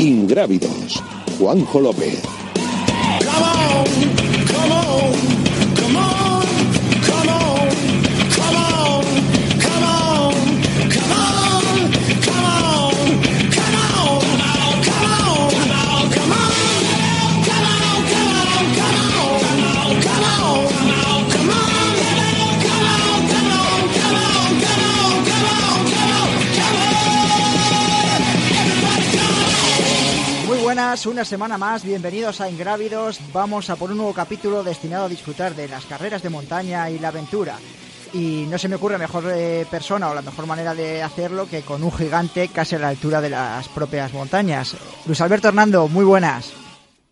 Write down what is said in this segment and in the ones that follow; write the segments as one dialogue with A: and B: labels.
A: Ingrávidos, Juanjo López.
B: Una semana más, bienvenidos a Ingrávidos. Vamos a por un nuevo capítulo destinado a disfrutar de las carreras de montaña y la aventura. Y no se me ocurre mejor eh, persona o la mejor manera de hacerlo que con un gigante casi a la altura de las propias montañas. Luis Alberto Hernando, muy buenas.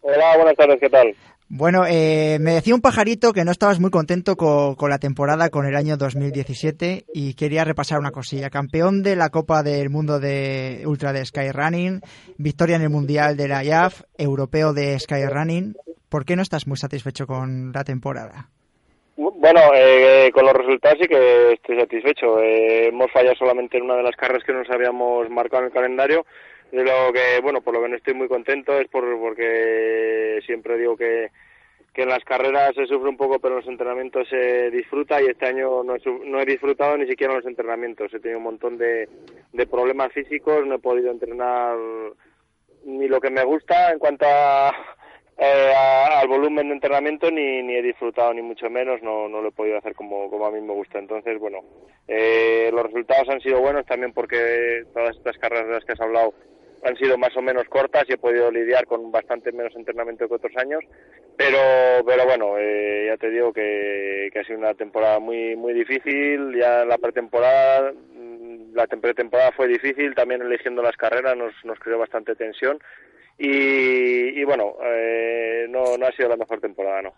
C: Hola, buenas tardes, ¿qué tal?
B: Bueno, eh, me decía un pajarito que no estabas muy contento co- con, la temporada, con el año 2017, y quería repasar una cosilla. Campeón de la Copa del Mundo de Ultra de Skyrunning, victoria en el Mundial de la IAF, europeo de Skyrunning. ¿Por qué no estás muy satisfecho con la temporada?
C: Bueno, eh, con los resultados sí que estoy satisfecho. Eh, hemos fallado solamente en una de las carreras que nos habíamos marcado en el calendario. De lo que, bueno, por lo que no estoy muy contento es por, porque siempre digo que, que en las carreras se sufre un poco, pero en los entrenamientos se disfruta y este año no he, no he disfrutado ni siquiera los entrenamientos. He tenido un montón de, de problemas físicos, no he podido entrenar ni lo que me gusta en cuanto a, eh, a- al volumen de entrenamiento ni, ni he disfrutado ni mucho menos no, no lo he podido hacer como, como a mí me gusta entonces bueno eh, los resultados han sido buenos también porque todas estas carreras de las que has hablado han sido más o menos cortas y he podido lidiar con bastante menos entrenamiento que otros años pero pero bueno eh, ya te digo que, ha sido una temporada muy muy difícil ya la pretemporada mm, la tem- pretemporada fue difícil también eligiendo las carreras nos, nos creó bastante tensión y, y bueno, eh, no, no ha sido la mejor temporada, ¿no?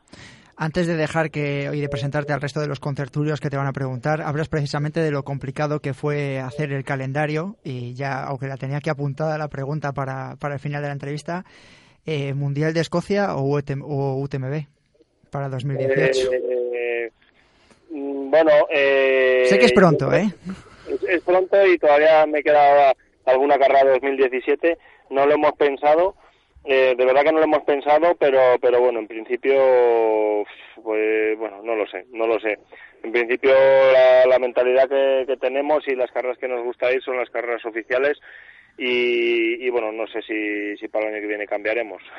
B: Antes de dejar que y de presentarte al resto de los contertulios que te van a preguntar, hablas precisamente de lo complicado que fue hacer el calendario y ya, aunque la tenía que apuntada la pregunta para, para el final de la entrevista, eh, ¿Mundial de Escocia o, UTM o UTMB para 2018?
C: Eh, mm, bueno, eh,
B: sé que es pronto, ¿eh?
C: Es, es pronto y todavía me queda alguna carrera de 2017. No lo hemos pensado, eh, de verdad que no lo hemos pensado, pero pero bueno, en principio, pues bueno, no lo sé, no lo sé. En principio la, la mentalidad que, que tenemos y las carreras que nos gusta ir son las carreras oficiales y, y bueno, no sé si, si para el año que viene cambiaremos.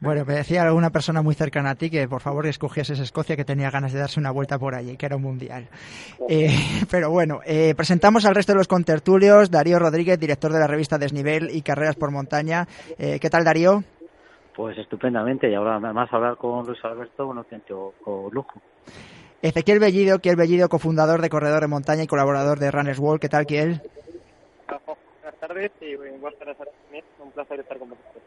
B: Bueno, me decía alguna persona muy cercana a ti que por favor escogieses Escocia que tenía ganas de darse una vuelta por allí, que era un mundial. Eh, pero bueno, eh, presentamos al resto de los contertulios, Darío Rodríguez, director de la revista Desnivel y Carreras por Montaña. Eh, ¿Qué tal Darío?
D: Pues estupendamente, y ahora además hablar con Luis Alberto, un auténtico lujo.
B: Ezequiel Bellido, Kiel Bellido, cofundador de Corredor de Montaña y colaborador de Runners World. ¿Qué tal, Kiel?
C: Buenas tardes y buenas tardes a también. Un placer estar con vosotros.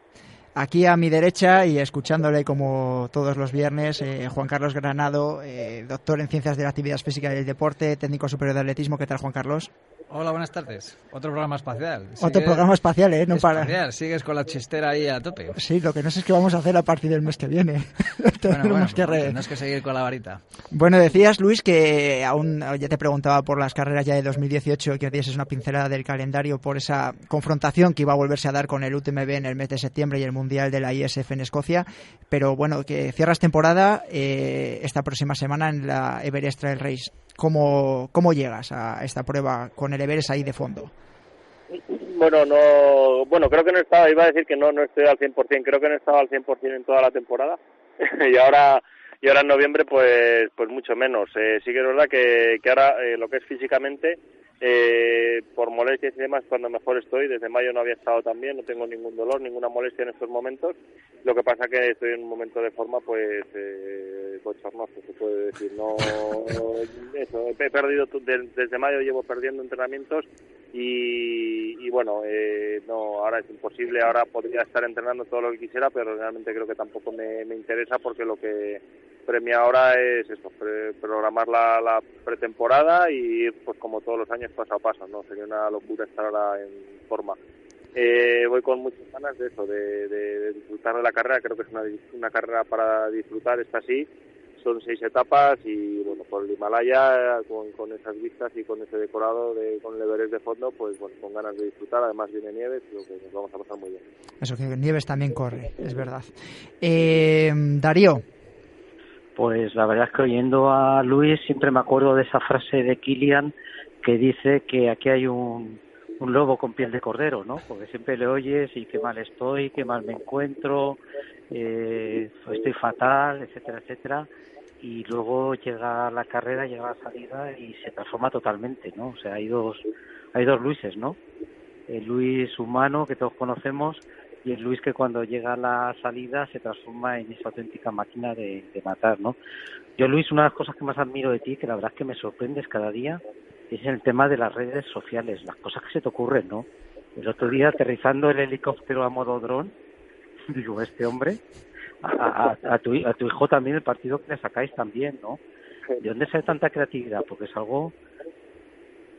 B: Aquí a mi derecha y escuchándole como todos los viernes, eh, Juan Carlos Granado, eh, doctor en Ciencias de la Actividad Física y el Deporte, técnico superior de atletismo. ¿Qué tal, Juan Carlos?
E: Hola, buenas tardes. Otro programa espacial.
B: Otro programa espacial, ¿eh? No para.
E: Sigues con la chistera ahí a tope.
B: Sí, lo que no sé es qué vamos a hacer a partir del mes que viene.
E: Bueno,
B: Tenemos
E: bueno,
B: que re-
E: tendrás que seguir con la varita.
B: Bueno, decías, Luis, que aún ya te preguntaba por las carreras ya de 2018 que dieses una pincelada del calendario por esa confrontación que iba a volverse a dar con el UTMB en el mes de septiembre y el Mundial de la ISF en Escocia. Pero bueno, que cierras temporada eh, esta próxima semana en la Everest Trail Race. ¿Cómo, ¿Cómo llegas a esta prueba con el Everest ahí de fondo?
C: Bueno, no, bueno, creo que no estaba, iba a decir que no, no estoy al 100%, creo que no estaba al 100% en toda la temporada y ahora y ahora en noviembre pues pues mucho menos. Eh, sí que es verdad que, que ahora eh, lo que es físicamente Eh, por molestias y demás, cuando mejor estoy. Desde mayo no había estado tan bien, no tengo ningún dolor, ninguna molestia en estos momentos. Lo que pasa que estoy en un momento de forma, pues, eh, bochornoso, se puede decir. No, eso, he perdido, desde mayo llevo perdiendo entrenamientos y, y bueno, eh, no, ahora es imposible. Ahora podría estar entrenando todo lo que quisiera, pero realmente creo que tampoco me, me interesa porque lo que premia ahora es esto, programar la, la, pretemporada y ir pues como todos los años paso a paso, ¿no? Sería una locura estar ahora en forma. Eh, voy con muchas ganas de eso, de, disfrutar de la carrera, creo que es una, una carrera para disfrutar, está así, son seis etapas y bueno, por el Himalaya, con, con esas vistas y con ese decorado, de, con el Everest de fondo, pues bueno, con ganas de disfrutar, además viene nieve, creo que nos vamos a pasar muy bien.
B: Eso que Nieves también corre, es verdad. Eh, Darío,
D: pues la verdad es que oyendo a Luis siempre me acuerdo de esa frase de Kilian que dice que aquí hay un, lobo con piel de cordero, ¿no? Porque siempre le oyes y qué mal estoy, qué mal me encuentro, eh, estoy fatal, etcétera, etcétera. Y luego llega la carrera, llega la salida y se transforma totalmente, ¿no? O sea, hay dos, hay dos Luises, ¿no? El Luis humano que todos conocemos y el Luis que cuando llega a la salida se transforma en esa auténtica máquina de, matar, ¿no? Yo, Luis, una de las cosas que más admiro de ti, que la verdad es que me sorprendes cada día, es el tema de las redes sociales, las cosas que se te ocurren, ¿no? El otro día aterrizando el helicóptero a modo dron, digo, este hombre, a, a, tu, a tu hijo también el partido que le sacáis también, ¿no? ¿De dónde sale tanta creatividad? Porque es algo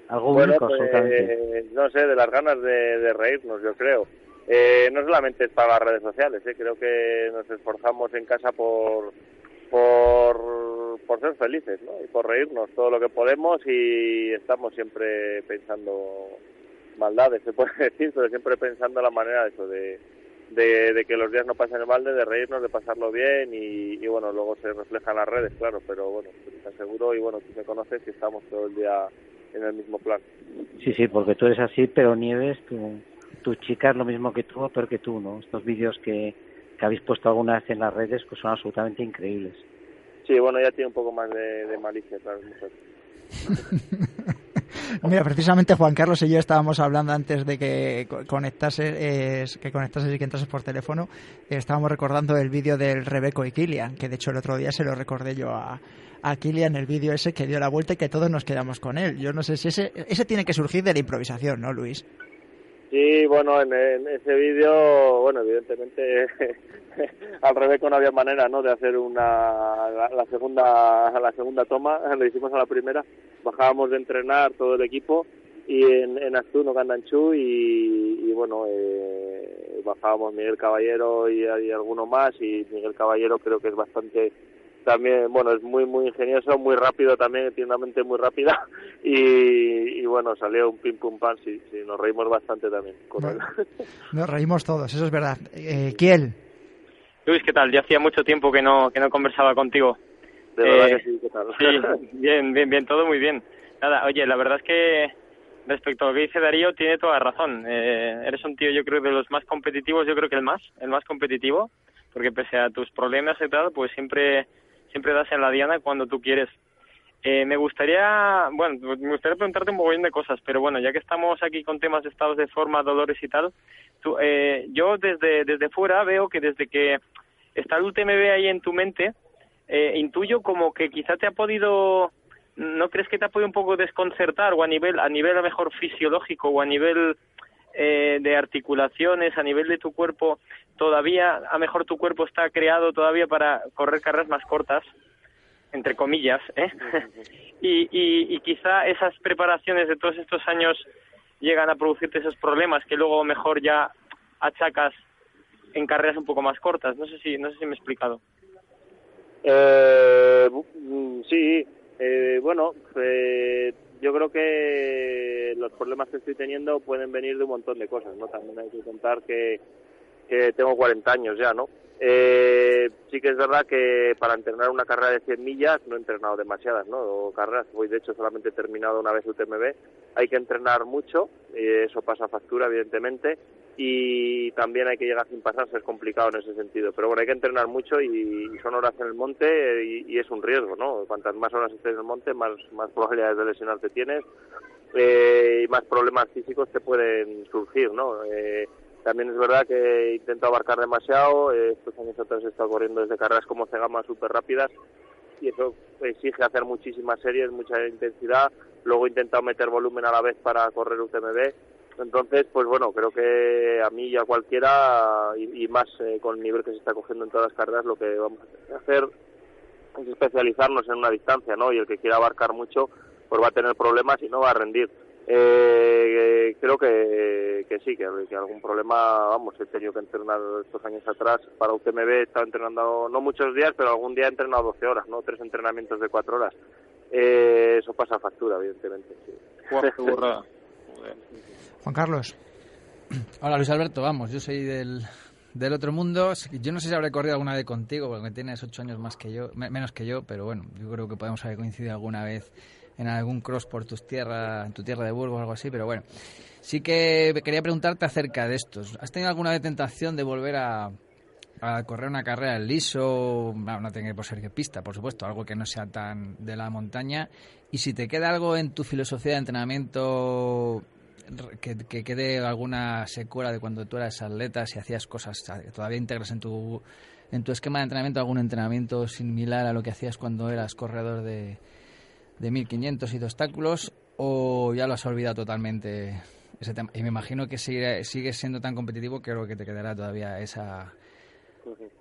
D: algo único,
C: pues, no sé, de las ganas de, de reírnos, yo creo. Eh, no solamente es para las redes sociales, eh, creo que nos esforzamos en casa por, por, por ser felices y por reírnos todo lo que podemos y estamos siempre pensando maldades, se puede decir, pero siempre pensando la manera de eso, de, de, que los días no pasen el balde, de reírnos, de pasarlo bien y, y, bueno, luego se refleja en las redes, claro, pero bueno, te aseguro y bueno, tú me conoces y estamos todo el día en el mismo plan.
D: Sí, sí, porque tú eres así, pero Nieves, tú tu chica es lo mismo que tú, pero que tú, ¿no? Estos vídeos que, que habéis puesto alguna vez en las redes pues son absolutamente increíbles.
C: Sí, bueno, ya tiene un poco más de, malicia, claro,
B: Mira, precisamente Juan Carlos y yo estábamos hablando antes de que conectase, que conectases y que entrases por teléfono. estábamos recordando el vídeo del Rebeco y Kilian, que de hecho el otro día se lo recordé yo a, a Kilian, el vídeo ese que dio la vuelta y que todos nos quedamos con él. Yo no sé si ese, ese tiene que surgir de la improvisación, ¿no, Luis?
C: Sí, bueno, en, ese vídeo, bueno, evidentemente al revés no había manera, ¿no? De hacer una la, segunda la segunda toma, lo hicimos a la primera, bajábamos de entrenar todo el equipo y en, en Astuno, Gandanchú y, y bueno, eh, bajábamos Miguel Caballero y, y alguno más y Miguel Caballero creo que es bastante también, bueno, es muy, muy ingenioso, muy rápido también, tiene una mente muy rápida y, bueno, salió un pim pum pam, sí, sí, nos reímos bastante también con él.
B: Nos reímos todos, eso es verdad. Eh, ¿Quién?
F: Luis, ¿qué tal? Ya hacía mucho tiempo que no, que no conversaba contigo.
C: De verdad que eh, sí, ¿qué tal?
F: Sí, bien, bien, bien, todo muy bien. Nada, oye, la verdad es que respecto a lo que dice Darío, tiene toda razón. Eh, eres un tío, yo creo, de los más competitivos, yo creo que el más, el más competitivo, porque pese a tus problemas y tal, pues siempre siempre das en la diana cuando tú quieres. Eh, me gustaría, bueno, me gustaría preguntarte un montón de cosas, pero bueno, ya que estamos aquí con temas de estados de forma, dolores y tal, tú, eh, yo desde, desde fuera veo que desde que está el UTMB ahí en tu mente, eh, intuyo como que quizá te ha podido, ¿no crees que te ha podido un poco desconcertar o a nivel, a nivel a mejor fisiológico o a nivel eh, de articulaciones, a nivel de tu cuerpo, todavía, a mejor tu cuerpo está creado todavía para correr carreras más cortas, entre comillas, ¿eh? y, y, quizá esas preparaciones de todos estos años llegan a producirte esos problemas que luego mejor ya achacas en carreras un poco más cortas. No sé si, no sé si me he explicado.
C: Eh, mm, sí, eh, bueno, eh, yo creo que los problemas que estoy teniendo pueden venir de un montón de cosas, ¿no? También hay que contar que, que tengo 40 años ya, ¿no? Eh, sí que es verdad que para entrenar una carrera de 100 millas no he entrenado demasiadas, ¿no? O carreras, hoy de hecho solamente he terminado una vez UTMB. Hay que entrenar mucho, y eso pasa factura, evidentemente. y también hay que llegar sin pasarse, es complicado en ese sentido. Pero bueno, hay que entrenar mucho y, son horas en el monte y, es un riesgo, ¿no? Cuantas más horas estés en el monte, más, más probabilidades de lesionarte tienes eh, y más problemas físicos te pueden surgir, ¿no? Eh, también es verdad que intento abarcar demasiado, estos años atrás he estado corriendo desde carreras como Cegama súper rápidas y eso exige hacer muchísimas series, mucha intensidad, luego he intentado meter volumen a la vez para correr UTMB entonces, pues bueno, creo que a mí y a cualquiera, y, más eh, con el nivel que se está cogiendo en todas las carreras, lo que vamos a hacer es especializarnos en una distancia, ¿no? Y el que quiera abarcar mucho, pues va a tener problemas y no va a rendir. Eh, creo que, que sí, que, que, algún problema, vamos, he tenido que entrenar estos años atrás para UTMB, he estado entrenando no muchos días, pero algún día he entrenado 12 horas, ¿no? Tres entrenamientos de 4 horas. Eh, eso pasa factura, evidentemente. Sí.
B: Juan Carlos.
E: Hola Luis Alberto, vamos, yo soy del, del otro mundo. Yo no sé si habré corrido alguna vez contigo, porque tienes ocho años más que yo, menos que yo, pero bueno, yo creo que podemos haber coincidido alguna vez en algún cross por tus tierras, en tu tierra de Burgos o algo así, pero bueno. Sí que quería preguntarte acerca de estos. ¿Has tenido alguna tentación de volver a, correr una carrera en liso? No, no tiene ser que pista, por supuesto, algo que no sea tan de la montaña. Y si te queda algo en tu filosofía de entrenamiento que, quede alguna secuela de cuando tú eras atleta, si hacías cosas, todavía integras en tu esquema de entrenamiento algún entrenamiento similar a lo que hacías cuando eras corredor de, de 1500 y de obstáculos, o ya lo has olvidado totalmente ese tema. Y me imagino que sigue, sigues siendo tan competitivo que creo que te quedará todavía esa,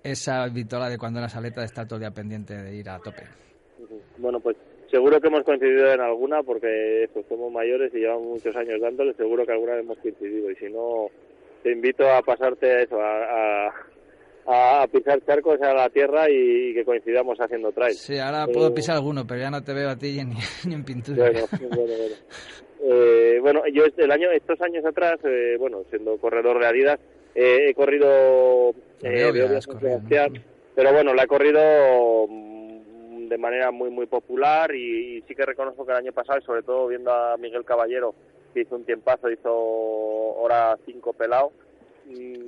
E: esa victoria de cuando eras atleta de estar todo el día pendiente de ir a tope.
C: Bueno, pues seguro que hemos coincidido en alguna porque pues, somos mayores y llevamos muchos años dándole, seguro que alguna vez hemos coincidido y si no te invito a pasarte a eso, a, a, pisar charcos a la tierra y, que coincidamos haciendo trail.
E: Sí, ahora puedo eh, pisar alguno, pero ya no te veo a ti ni, en pintura.
C: Bueno, bueno, bueno. Eh, bueno, yo este, el año, estos años atrás, eh, bueno, siendo corredor de Adidas, he corrido
E: eh,
C: pero bueno, la he corrido de manera muy muy popular y, sí que reconozco que el año pasado, sobre todo viendo a Miguel Caballero, que hizo un tiempazo, hizo hora 5 pelado, mm,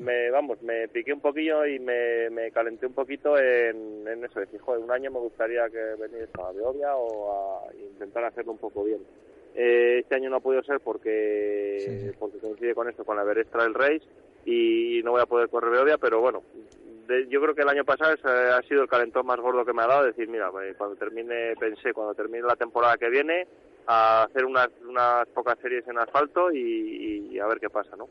C: me, vamos, me piqué un poquillo y me, me calenté un poquito en, en eso, decir, joder, un año me gustaría que veniera a Beovia o a intentar hacerlo un poco bien. Eh, este año no ha podido ser porque, porque coincide con esto, con la Everest Trail Race y no voy a poder correr Beovia, pero bueno, yo creo que el año pasado ha sido el calentón más gordo que me ha dado, decir, mira, pues, cuando termine, pensé, cuando termine la temporada que viene, a hacer unas, unas pocas series en asfalto y, a ver qué pasa, ¿no?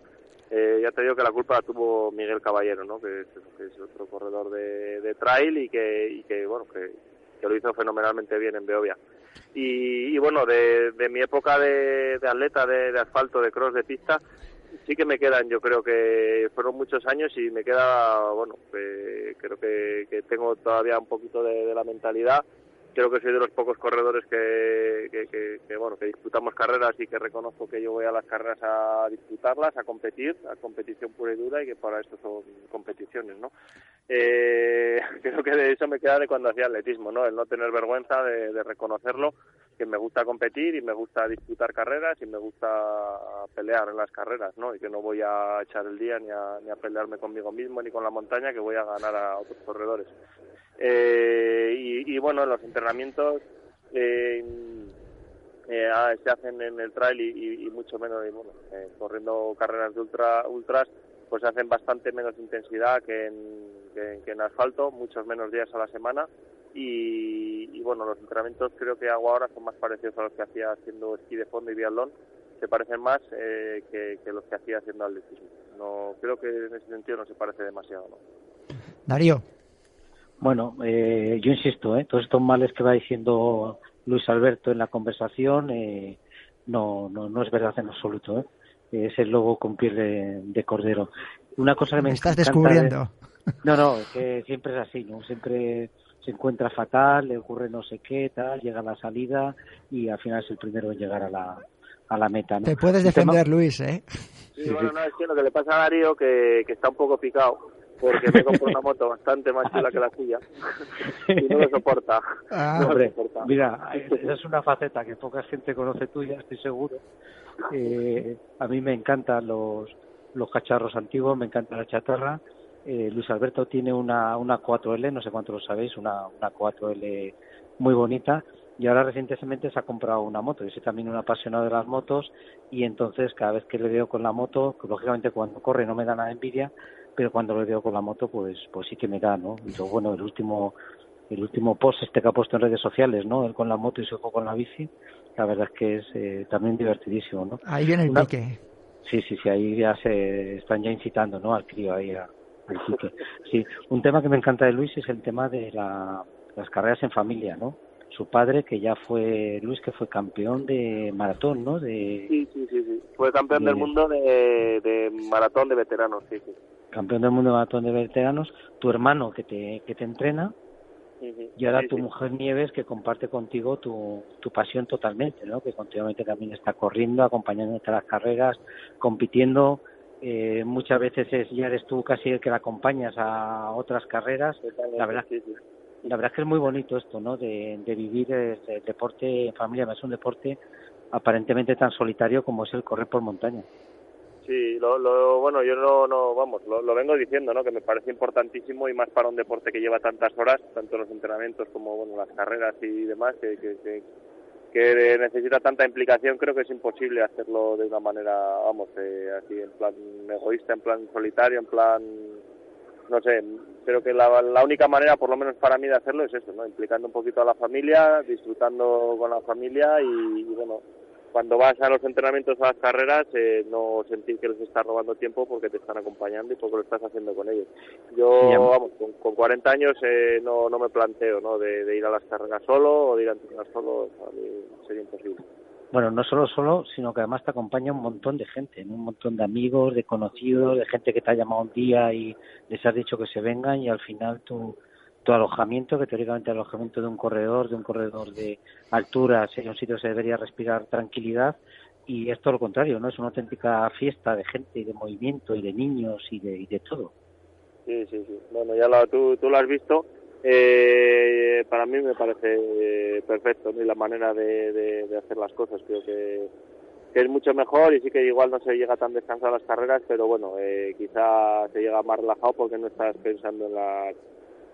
C: Eh, ya te digo que la culpa la tuvo Miguel Caballero, ¿no? Que es, otro corredor de, trail y que, y que bueno, que, lo hizo fenomenalmente bien en Beovia. Y, bueno, de, mi época de, atleta de, de asfalto, de cross, de pista, sí que me quedan, yo creo que fueron muchos años y me queda, bueno, creo que, que, tengo todavía un poquito de, la mentalidad. Creo que soy de los pocos corredores que, bueno, que disputamos carreras y que reconozco que yo voy a las carreras a disputarlas, a competir, a competición pura y dura y que para esto son competiciones, ¿no? Eh, creo que de eso me queda de cuando hacía atletismo, ¿no? El no tener vergüenza de, de reconocerlo que me gusta competir y me gusta disputar carreras y me gusta pelear en las carreras, ¿no? Y que no voy a echar el día ni a, ni a pelearme conmigo mismo ni con la montaña, que voy a ganar a otros corredores. Eh, y, bueno, en los entrenamientos eh, eh, ah, se hacen en el trail y, mucho menos, y bueno, corriendo carreras de ultra, ultras, pues se hacen bastante menos intensidad que en, que en asfalto, muchos menos días a la semana y, bueno, los entrenamientos creo que hago ahora son más parecidos a los que hacía haciendo esquí de fondo y biatlón, se parecen más eh, que, los que hacía haciendo atletismo. No, creo que en ese sentido no se parece demasiado. ¿no?
B: Darío.
D: Bueno, eh, yo insisto, ¿eh? todos estos males que va diciendo Luis Alberto en la conversación eh, no, no, no es verdad en absoluto. ¿eh? Es el lobo con piel de, cordero. Una cosa que me,
B: estás descubriendo.
D: No, no, que siempre es así, ¿no? Siempre se encuentra fatal, le ocurre no sé qué, tal, llega a la salida y al final es el primero en llegar a la, a la meta. ¿no?
B: Te puedes defender, Luis, ¿eh?
C: Sí, bueno, no, es que lo que le pasa a Darío que, que está un poco picado porque me compró una moto bastante más chula que la suya y no lo soporta.
D: Ah, hombre, mira, esa es una faceta que poca gente conoce tuya, estoy seguro. Eh, a mí me encantan los los cacharros antiguos, me encanta la chatarra. Eh, Luis Alberto tiene una, una 4L, no sé cuánto lo sabéis, una, una 4L muy bonita y ahora recientemente se ha comprado una moto. Yo soy también un apasionado de las motos y entonces cada vez que le veo con la moto, lógicamente cuando corre no me da nada envidia, pero cuando le veo con la moto pues pues sí que me da, ¿no? Y bueno, el último el último post este que ha puesto en redes sociales, ¿no? Él con la moto y su hijo con la bici, la verdad es que es eh, también divertidísimo, ¿no?
B: Ahí viene el pique.
D: Sí, sí, sí, ahí ya se están ya incitando, ¿no? Al crío ahí a, al pique. Sí, un tema que me encanta de Luis es el tema de la, las carreras en familia, ¿no? Su padre, que ya fue, Luis, que fue campeón de maratón, ¿no? De,
C: sí, sí, sí, sí. Fue campeón del mundo de, de maratón de veteranos, sí, sí.
D: Campeón del mundo de maratón de veteranos. Tu hermano, que te, que te entrena, y ahora tu mujer Nieves que comparte contigo tu, tu pasión totalmente, ¿no? Que continuamente también está corriendo, acompañándote a las carreras, compitiendo. Eh, muchas veces es, ya eres tú casi el que la acompañas a otras carreras. La verdad, la verdad es que es muy bonito esto, ¿no? De, de vivir el, deporte en familia. Es un deporte aparentemente tan solitario como es el correr por montaña.
C: Sí, lo, lo, bueno, yo no, no vamos, lo, vengo diciendo, ¿no? Que me parece importantísimo y más para un deporte que lleva tantas horas, tanto los entrenamientos como, bueno, las carreras y demás, que, que, que, necesita tanta implicación, creo que es imposible hacerlo de una manera, vamos, eh, así en plan egoísta, en plan solitario, en plan, no sé, creo que la, la única manera, por lo menos para mí, de hacerlo es eso. Implicando un poquito a la familia, disfrutando con la familia y bueno, cuando vas a los entrenamientos o a las carreras, eh, no sentir que les estás robando tiempo porque te están acompañando y porque lo estás haciendo con ellos. Yo, vamos, con, con 40 años eh, no, no me planteo ¿no? De, de, ir a las carreras solo o de ir a entrenar solo, sería imposible.
D: Bueno, no solo solo, sino que además te acompaña un montón de gente, un montón de amigos, de conocidos, de gente que te ha llamado un día y les has dicho que se vengan y al final tú tu alojamiento, que teóricamente el alojamiento de un corredor, de un corredor de altura, sería un sitio que se debería respirar tranquilidad, y es todo lo contrario, ¿no? Es una auténtica fiesta de gente y de movimiento y de niños y de, y de todo.
C: Sí, sí, sí. Bueno, ya lo, tú, tú lo has visto. Eh, para mí me parece perfecto ¿no? la manera de, de, de, hacer las cosas. Creo que, que, es mucho mejor y sí que igual no se llega tan descansado a las carreras, pero bueno, eh, quizá se llega más relajado porque no estás pensando en las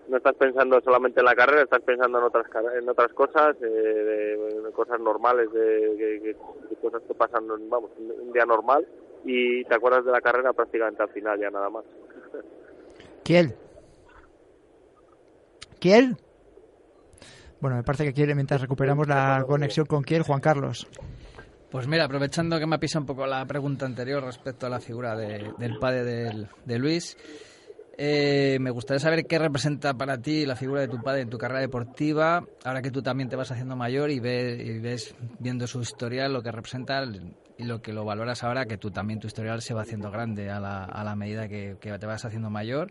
C: no estás pensando solamente en la carrera, estás pensando en otras en otras cosas, eh, de, cosas normales, de, de, cosas que pasan, vamos, un día normal y te acuerdas de la carrera prácticamente al final ya nada más.
B: ¿Quién? ¿Quién? Bueno, me parece que quiere mientras recuperamos la conexión con quién, Juan Carlos.
E: Pues mira, aprovechando que me ha pisado un poco la pregunta anterior respecto a la figura de, del padre del, de Luis, eh, me gustaría saber qué representa para ti la figura de tu padre en tu carrera deportiva, ahora que tú también te vas haciendo mayor y ves, viendo su historial, lo que representa y lo que lo valoras ahora, que tú también tu historial se va haciendo grande a la, medida que, que, te vas haciendo mayor.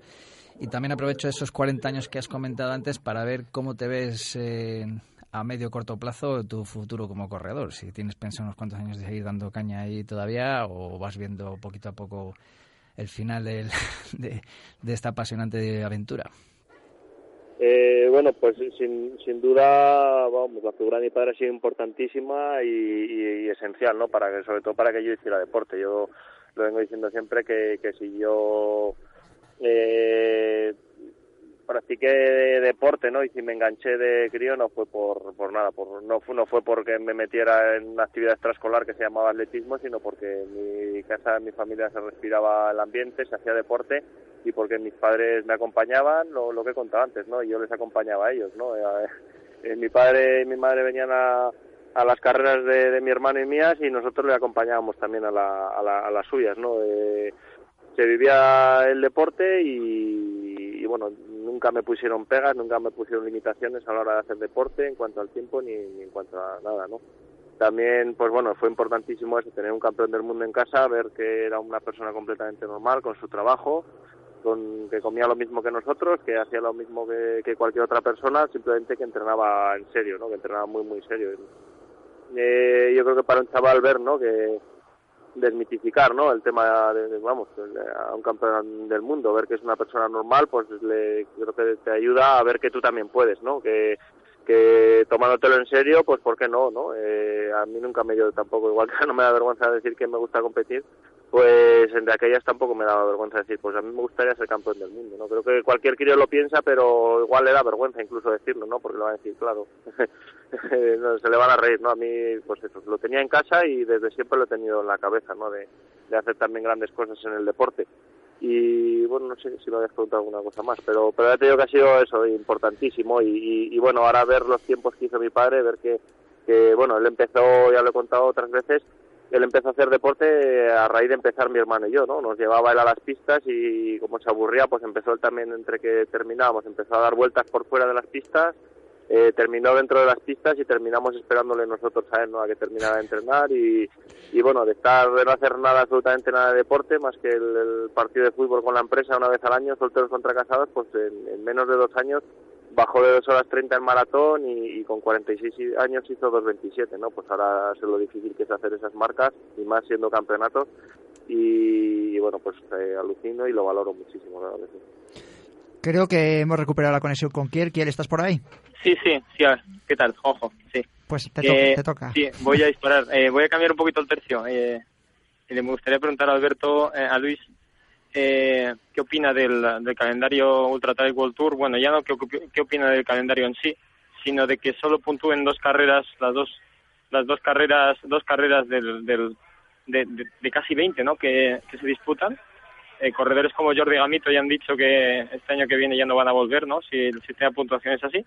E: Y también aprovecho esos 40 años que has comentado antes para ver cómo te ves eh, a medio corto plazo tu futuro como corredor. Si tienes pensado unos cuantos años de seguir dando caña ahí todavía o vas viendo poquito a poco el final de, de, esta apasionante aventura?
C: Eh, bueno, pues sin, sin duda, vamos, la figura de mi padre ha sido importantísima y, esencial, ¿no? Para que, sobre todo para que yo hiciera deporte. Yo lo vengo diciendo siempre que, que si yo eh, practiqué deporte, ¿no? Y si me enganché de crío no fue por, por nada, por, no, fue, no fue porque me metiera en una actividad extraescolar que se llamaba atletismo, sino porque en mi casa, en mi familia se respiraba el ambiente, se hacía deporte y porque mis padres me acompañaban, lo, lo que he contado antes, ¿no? Y yo les acompañaba a ellos, ¿no? Eh, mi padre y mi madre venían a, a las carreras de, de, mi hermano y mías y nosotros le acompañábamos también a, la, a, la, a las suyas, ¿no? Eh, se vivía el deporte y, y, bueno, nunca me pusieron pegas, nunca me pusieron limitaciones a la hora de hacer deporte en cuanto al tiempo ni, ni en cuanto a nada, ¿no? También, pues bueno, fue importantísimo eso, tener un campeón del mundo en casa, ver que era una persona completamente normal con su trabajo, con, que comía lo mismo que nosotros, que hacía lo mismo que, que cualquier otra persona, simplemente que entrenaba en serio, ¿no? Que entrenaba muy, muy serio. Eh, yo creo que para un chaval ver, ¿no? Que, desmitificar no el tema de, vamos a un campeón del mundo ver que es una persona normal pues le creo que te ayuda a ver que tú también puedes no que que tomándotelo en serio pues por qué no no eh, a mí nunca me dio tampoco igual que no me da vergüenza decir que me gusta competir pues de aquellas tampoco me daba vergüenza decir, pues a mí me gustaría ser campeón del mundo, ¿no? Creo que cualquier crío lo piensa, pero igual le da vergüenza incluso decirlo, ¿no? Porque lo va a decir, claro, se le van a reír, ¿no? A mí, pues eso, lo tenía en casa y desde siempre lo he tenido en la cabeza, ¿no? De, de hacer también grandes cosas en el deporte. Y bueno, no sé si me habías preguntado alguna cosa más, pero, pero ya te digo que ha sido eso, importantísimo. Y, y, bueno, ahora ver los tiempos que hizo mi padre, ver que, que, bueno, él empezó, ya lo he contado otras veces, él empezó a hacer deporte a raíz de empezar mi hermano y yo, ¿no? Nos llevaba él a las pistas y como se aburría, pues empezó él también entre que terminábamos, empezó a dar vueltas por fuera de las pistas, eh, terminó dentro de las pistas y terminamos esperándole nosotros a él, ¿no? A que terminara de entrenar y, y bueno, de estar, de no hacer nada, absolutamente nada de deporte, más que el, partido de fútbol con la empresa una vez al año, solteros contra casados, pues en menos de dos años bajó de 2 horas 30 en maratón y, con 46 años hizo 2.27, ¿no? Pues ahora sé lo difícil que es hacer esas marcas y más siendo campeonato y, bueno, pues eh, alucino y lo valoro muchísimo, la verdad.
B: Creo que hemos recuperado la conexión con Kier. Kier, ¿estás por ahí?
F: Sí, sí, sí. ¿Qué tal? Ojo, sí.
B: Pues te, toca.
F: Sí, voy a disparar. Eh, voy a cambiar un poquito el tercio. Eh, me gustaría preguntar a Alberto, eh, a Luis, eh, qué opina del, del, calendario Ultra Trail World Tour. Bueno, ya no qué, qué, opina del calendario en sí, sino de que solo puntúen dos carreras, las dos las dos carreras dos carreras del, del de, de, casi 20 ¿no? que, se disputan. Eh, corredores como Jordi Gamito ya han dicho que este año que viene ya no van a volver, ¿no? si el sistema de puntuación es así.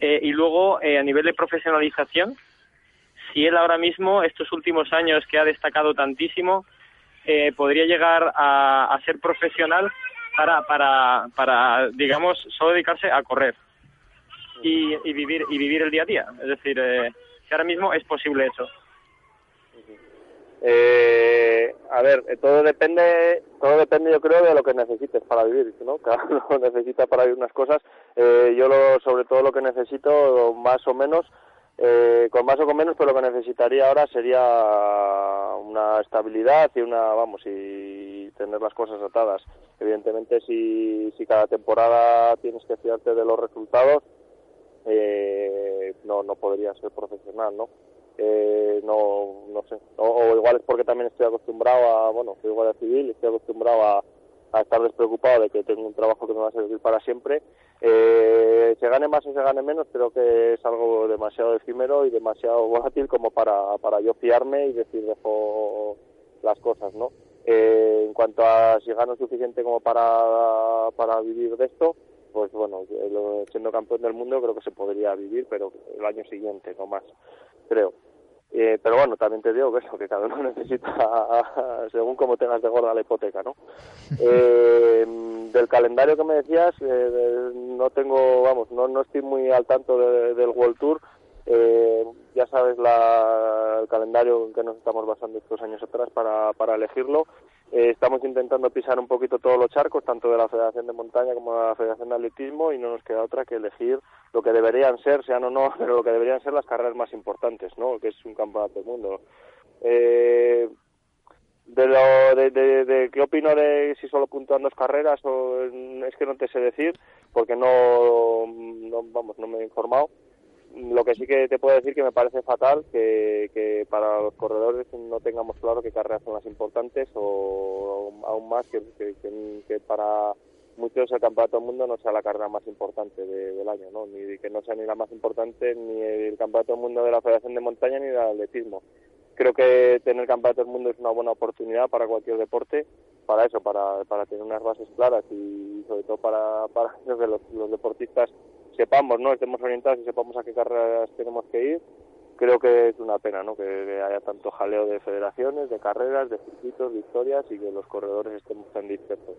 F: Eh, y luego, eh, a nivel de profesionalización, si él ahora mismo, estos últimos años que ha destacado tantísimo, eh, podría llegar a, ser profesional para, para, para, digamos, solo dedicarse a correr y, y vivir y vivir el día a día. Es decir, eh, que ahora mismo es posible eso.
C: Eh, a ver, eh, todo depende, todo depende, yo creo, de lo que necesites para vivir, ¿no? Cada uno necesita para vivir unas cosas. Eh, yo, lo, sobre todo, lo que necesito, más o menos, eh, con más o con menos, pero lo que necesitaría ahora sería una estabilidad y una, vamos, y tener las cosas atadas. Evidentemente, si, si cada temporada tienes que fiarte de los resultados, eh, no, no podría ser profesional, ¿no? Eh, no, no sé. O, igual es porque también estoy acostumbrado a, bueno, soy guardia civil, estoy acostumbrado a estar despreocupado de que tengo un trabajo que me va a servir para siempre. Eh, se gane más o se gane menos, creo que es algo demasiado efímero y demasiado volátil como para, para yo fiarme y decir dejo las cosas, ¿no? Eh, en cuanto a si gano suficiente como para, para vivir de esto, pues bueno, siendo campeón del mundo creo que se podría vivir, pero el año siguiente, no más, creo. Eh, pero bueno, también te digo que eso, que cada uno necesita, según como tengas de gorda la hipoteca, ¿no? Eh, del calendario que me decías, eh, no tengo, vamos, no, no estoy muy al tanto del World Tour. Eh, ya sabes la, el calendario en que nos estamos basando estos años atrás para, para elegirlo. Eh, estamos intentando pisar un poquito todos los charcos, tanto de la Federación de Montaña como de la Federación de Atletismo, y no nos queda otra que elegir lo que deberían ser, sean o no, pero lo que deberían ser las carreras más importantes, ¿no? Que es un campeonato del mundo. Eh, de, lo, de, de, qué opino de si solo puntúan dos carreras o es que no te sé decir porque no, no vamos no me he informado lo que sí que te puedo decir que me parece fatal que, para los corredores no tengamos claro qué carreras son las importantes o aún más que, que, para muchos el campeonato del mundo no sea la carrera más importante del año, ¿no? Ni que no sea ni la más importante ni el campeonato del mundo de la Federación de Montaña ni del atletismo. Creo que tener campeonato del mundo es una buena oportunidad para cualquier deporte, para eso, para, para tener unas bases claras y sobre todo para, para los, los deportistas sepamos, ¿no? Estemos orientados y sepamos a qué carreras tenemos que ir. Creo que es una pena, ¿no? Que haya tanto jaleo de federaciones, de carreras, de circuitos, de historias y que los corredores estemos tan dispersos,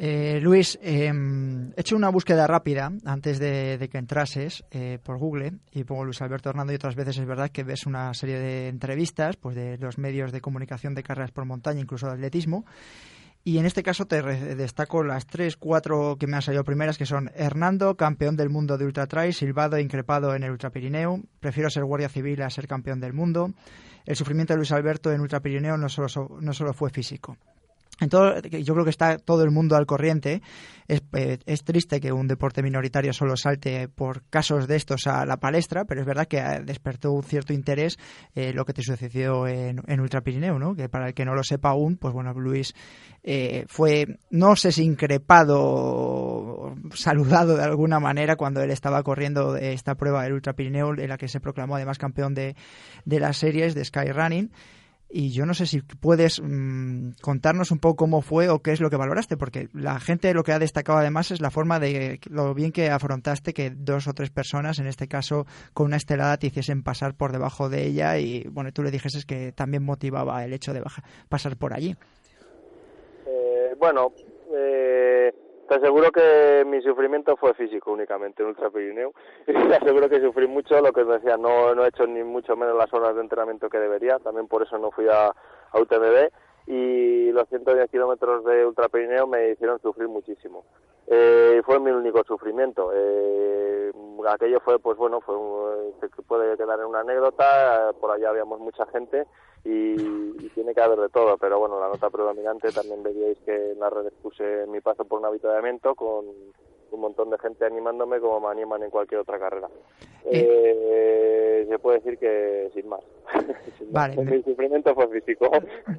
B: eh, Luis, em, he hecho una búsqueda rápida antes de, que entrases eh, por Google y pongo Luis Alberto Hernando y otras veces es verdad que ves una serie de entrevistas pues de los medios de comunicación de carreras por montaña, incluso de atletismo, y en este caso te destaco las tres, cuatro que me han salido primeras, que son Hernando, campeón del mundo de Ultra Trail, silbado e increpado en el Ultra Pirineo, prefiero ser guardia civil a ser campeón del mundo, el sufrimiento de Luis Alberto en Ultra Pirineo no solo, no solo fue físico. Entonces, yo creo que está todo el mundo al corriente. Es, eh, es, triste que un deporte minoritario solo salte por casos de estos a la palestra, pero es verdad que eh, despertó un cierto interés eh, lo que te sucedió en, en, Ultra Pirineo, ¿no? Que para el que no lo sepa aún, pues bueno, Luis eh, fue, no sé si increpado, saludado de alguna manera cuando él estaba corriendo esta prueba del Ultra Pirineo, en la que se proclamó además campeón de, de las series de Skyrunning. Y yo no sé si puedes mmm, contarnos un poco cómo fue o qué es lo que valoraste, porque la gente lo que ha destacado además es la forma de lo bien que afrontaste que dos o tres personas, en este caso con una estelada, te hiciesen pasar por debajo de ella y bueno, tú le dijeses que también motivaba el hecho de bajar, pasar por allí.
C: Eh, bueno, eh, te aseguro que mi sufrimiento fue físico únicamente en Ultra Pirineo. Y te aseguro que sufrí mucho, lo que os decía, no, no he hecho ni mucho menos las horas de entrenamiento que debería, también por eso no fui a, a UTMB y los 110 kilómetros de Ultra Pirineo me hicieron sufrir muchísimo. Eh, fue mi único sufrimiento. Eh, aquello fue, pues bueno, fue un, se puede quedar en una anécdota, por allá habíamos mucha gente y, y, tiene que haber de todo, pero bueno, la nota predominante también veríais que en las redes puse mi paso por un avituallamiento con un montón de gente animándome como me animan en cualquier otra carrera. Eh, se puede decir que sin más.
B: vale.
C: Mi sufrimiento fue físico.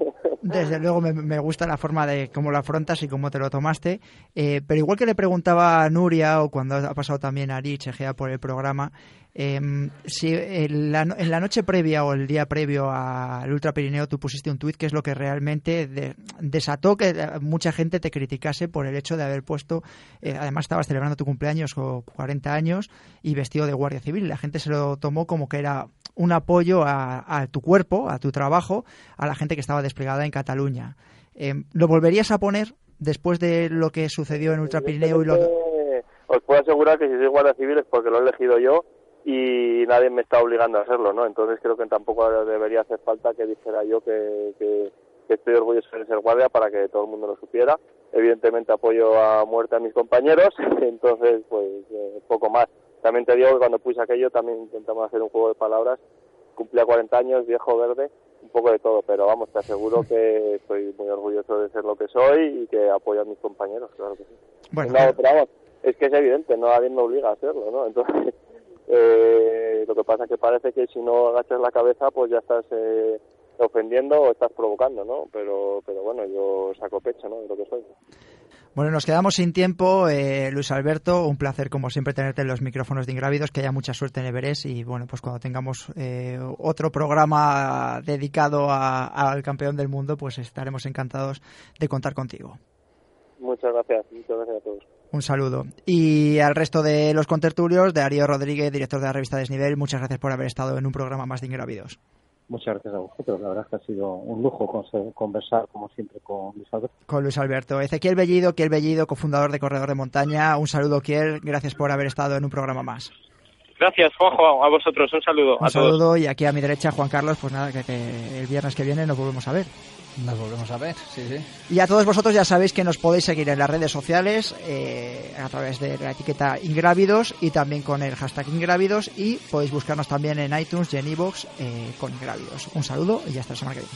B: Desde luego me, me, gusta la forma de cómo lo afrontas y cómo te lo tomaste, eh, pero igual que le preguntaba a Nuria o cuando ha pasado también a Rich Egea por el programa, eh, si en la, en la, noche previa o el día previo al Ultra Pirineo tú pusiste un tuit que es lo que realmente de, desató que mucha gente te criticase por el hecho de haber puesto, eh, además estabas celebrando tu cumpleaños o 40 años y vestido de guardia civil, la gente se lo tomó como que era un apoyo a, a tu cuerpo, a tu trabajo, a la gente que estaba desplegada en Cataluña. Eh, ¿Lo volverías a poner después de lo que sucedió en Ultra Pirineo y lo
C: Os puedo asegurar que si soy guardia civil es porque lo he elegido yo y nadie me está obligando a hacerlo, ¿no? Entonces creo que tampoco debería hacer falta que dijera yo que estoy orgulloso de ser guardia para que todo el mundo lo supiera. Evidentemente apoyo a muerte a mis compañeros, entonces pues eh, poco más. También te digo que cuando puse aquello también intentamos hacer un juego de palabras. Cumplía 40 años, viejo verde, un poco de todo, pero vamos, te aseguro que estoy muy orgulloso de ser lo que soy y que apoyo a mis compañeros, claro que sí.
B: Bueno,
C: no, pero vamos, es que es evidente, no nadie me obliga a hacerlo, ¿no? Entonces, eh, lo que pasa es que parece que si no agachas la cabeza, pues ya estás eh, ofendiendo o estás provocando, ¿no? Pero, pero bueno, yo saco pecho, ¿no? De lo que soy.
B: Bueno, nos quedamos sin tiempo. Eh, Luis Alberto, un placer como siempre tenerte en los micrófonos de Ingrávidos, que haya mucha suerte en Everest y bueno, pues cuando tengamos eh, otro programa dedicado a, al campeón del mundo, pues estaremos encantados de contar contigo.
C: Muchas gracias, muchas gracias a todos.
B: Un saludo. Y al resto de los contertulios, de Darío Rodríguez, director de la revista Desnivel, muchas gracias por haber estado en un programa más de Ingrávidos.
D: Muchas gracias a vosotros. La verdad es que ha sido un lujo conversar, como siempre, con Luis Alberto.
B: Con Luis Alberto. Ezequiel Bellido, Kiel Bellido, cofundador de Corredor de Montaña. Un saludo, Kiel. Gracias por haber estado en un programa más.
F: Gracias, Juanjo. A vosotros. Un saludo.
B: Un
F: a
B: saludo.
F: Todos.
B: Y aquí a mi derecha, Juan Carlos. Pues nada, que, que el viernes que viene nos volvemos a ver.
E: Nos volvemos a ver, sí, sí.
B: Y a todos vosotros ya sabéis que nos podéis seguir en las redes sociales eh, a través de la etiqueta Ingrávidos y también con el hashtag Ingrávidos y podéis buscarnos también en iTunes y en iVoox eh, con Ingrávidos. Un saludo y hasta la semana que viene.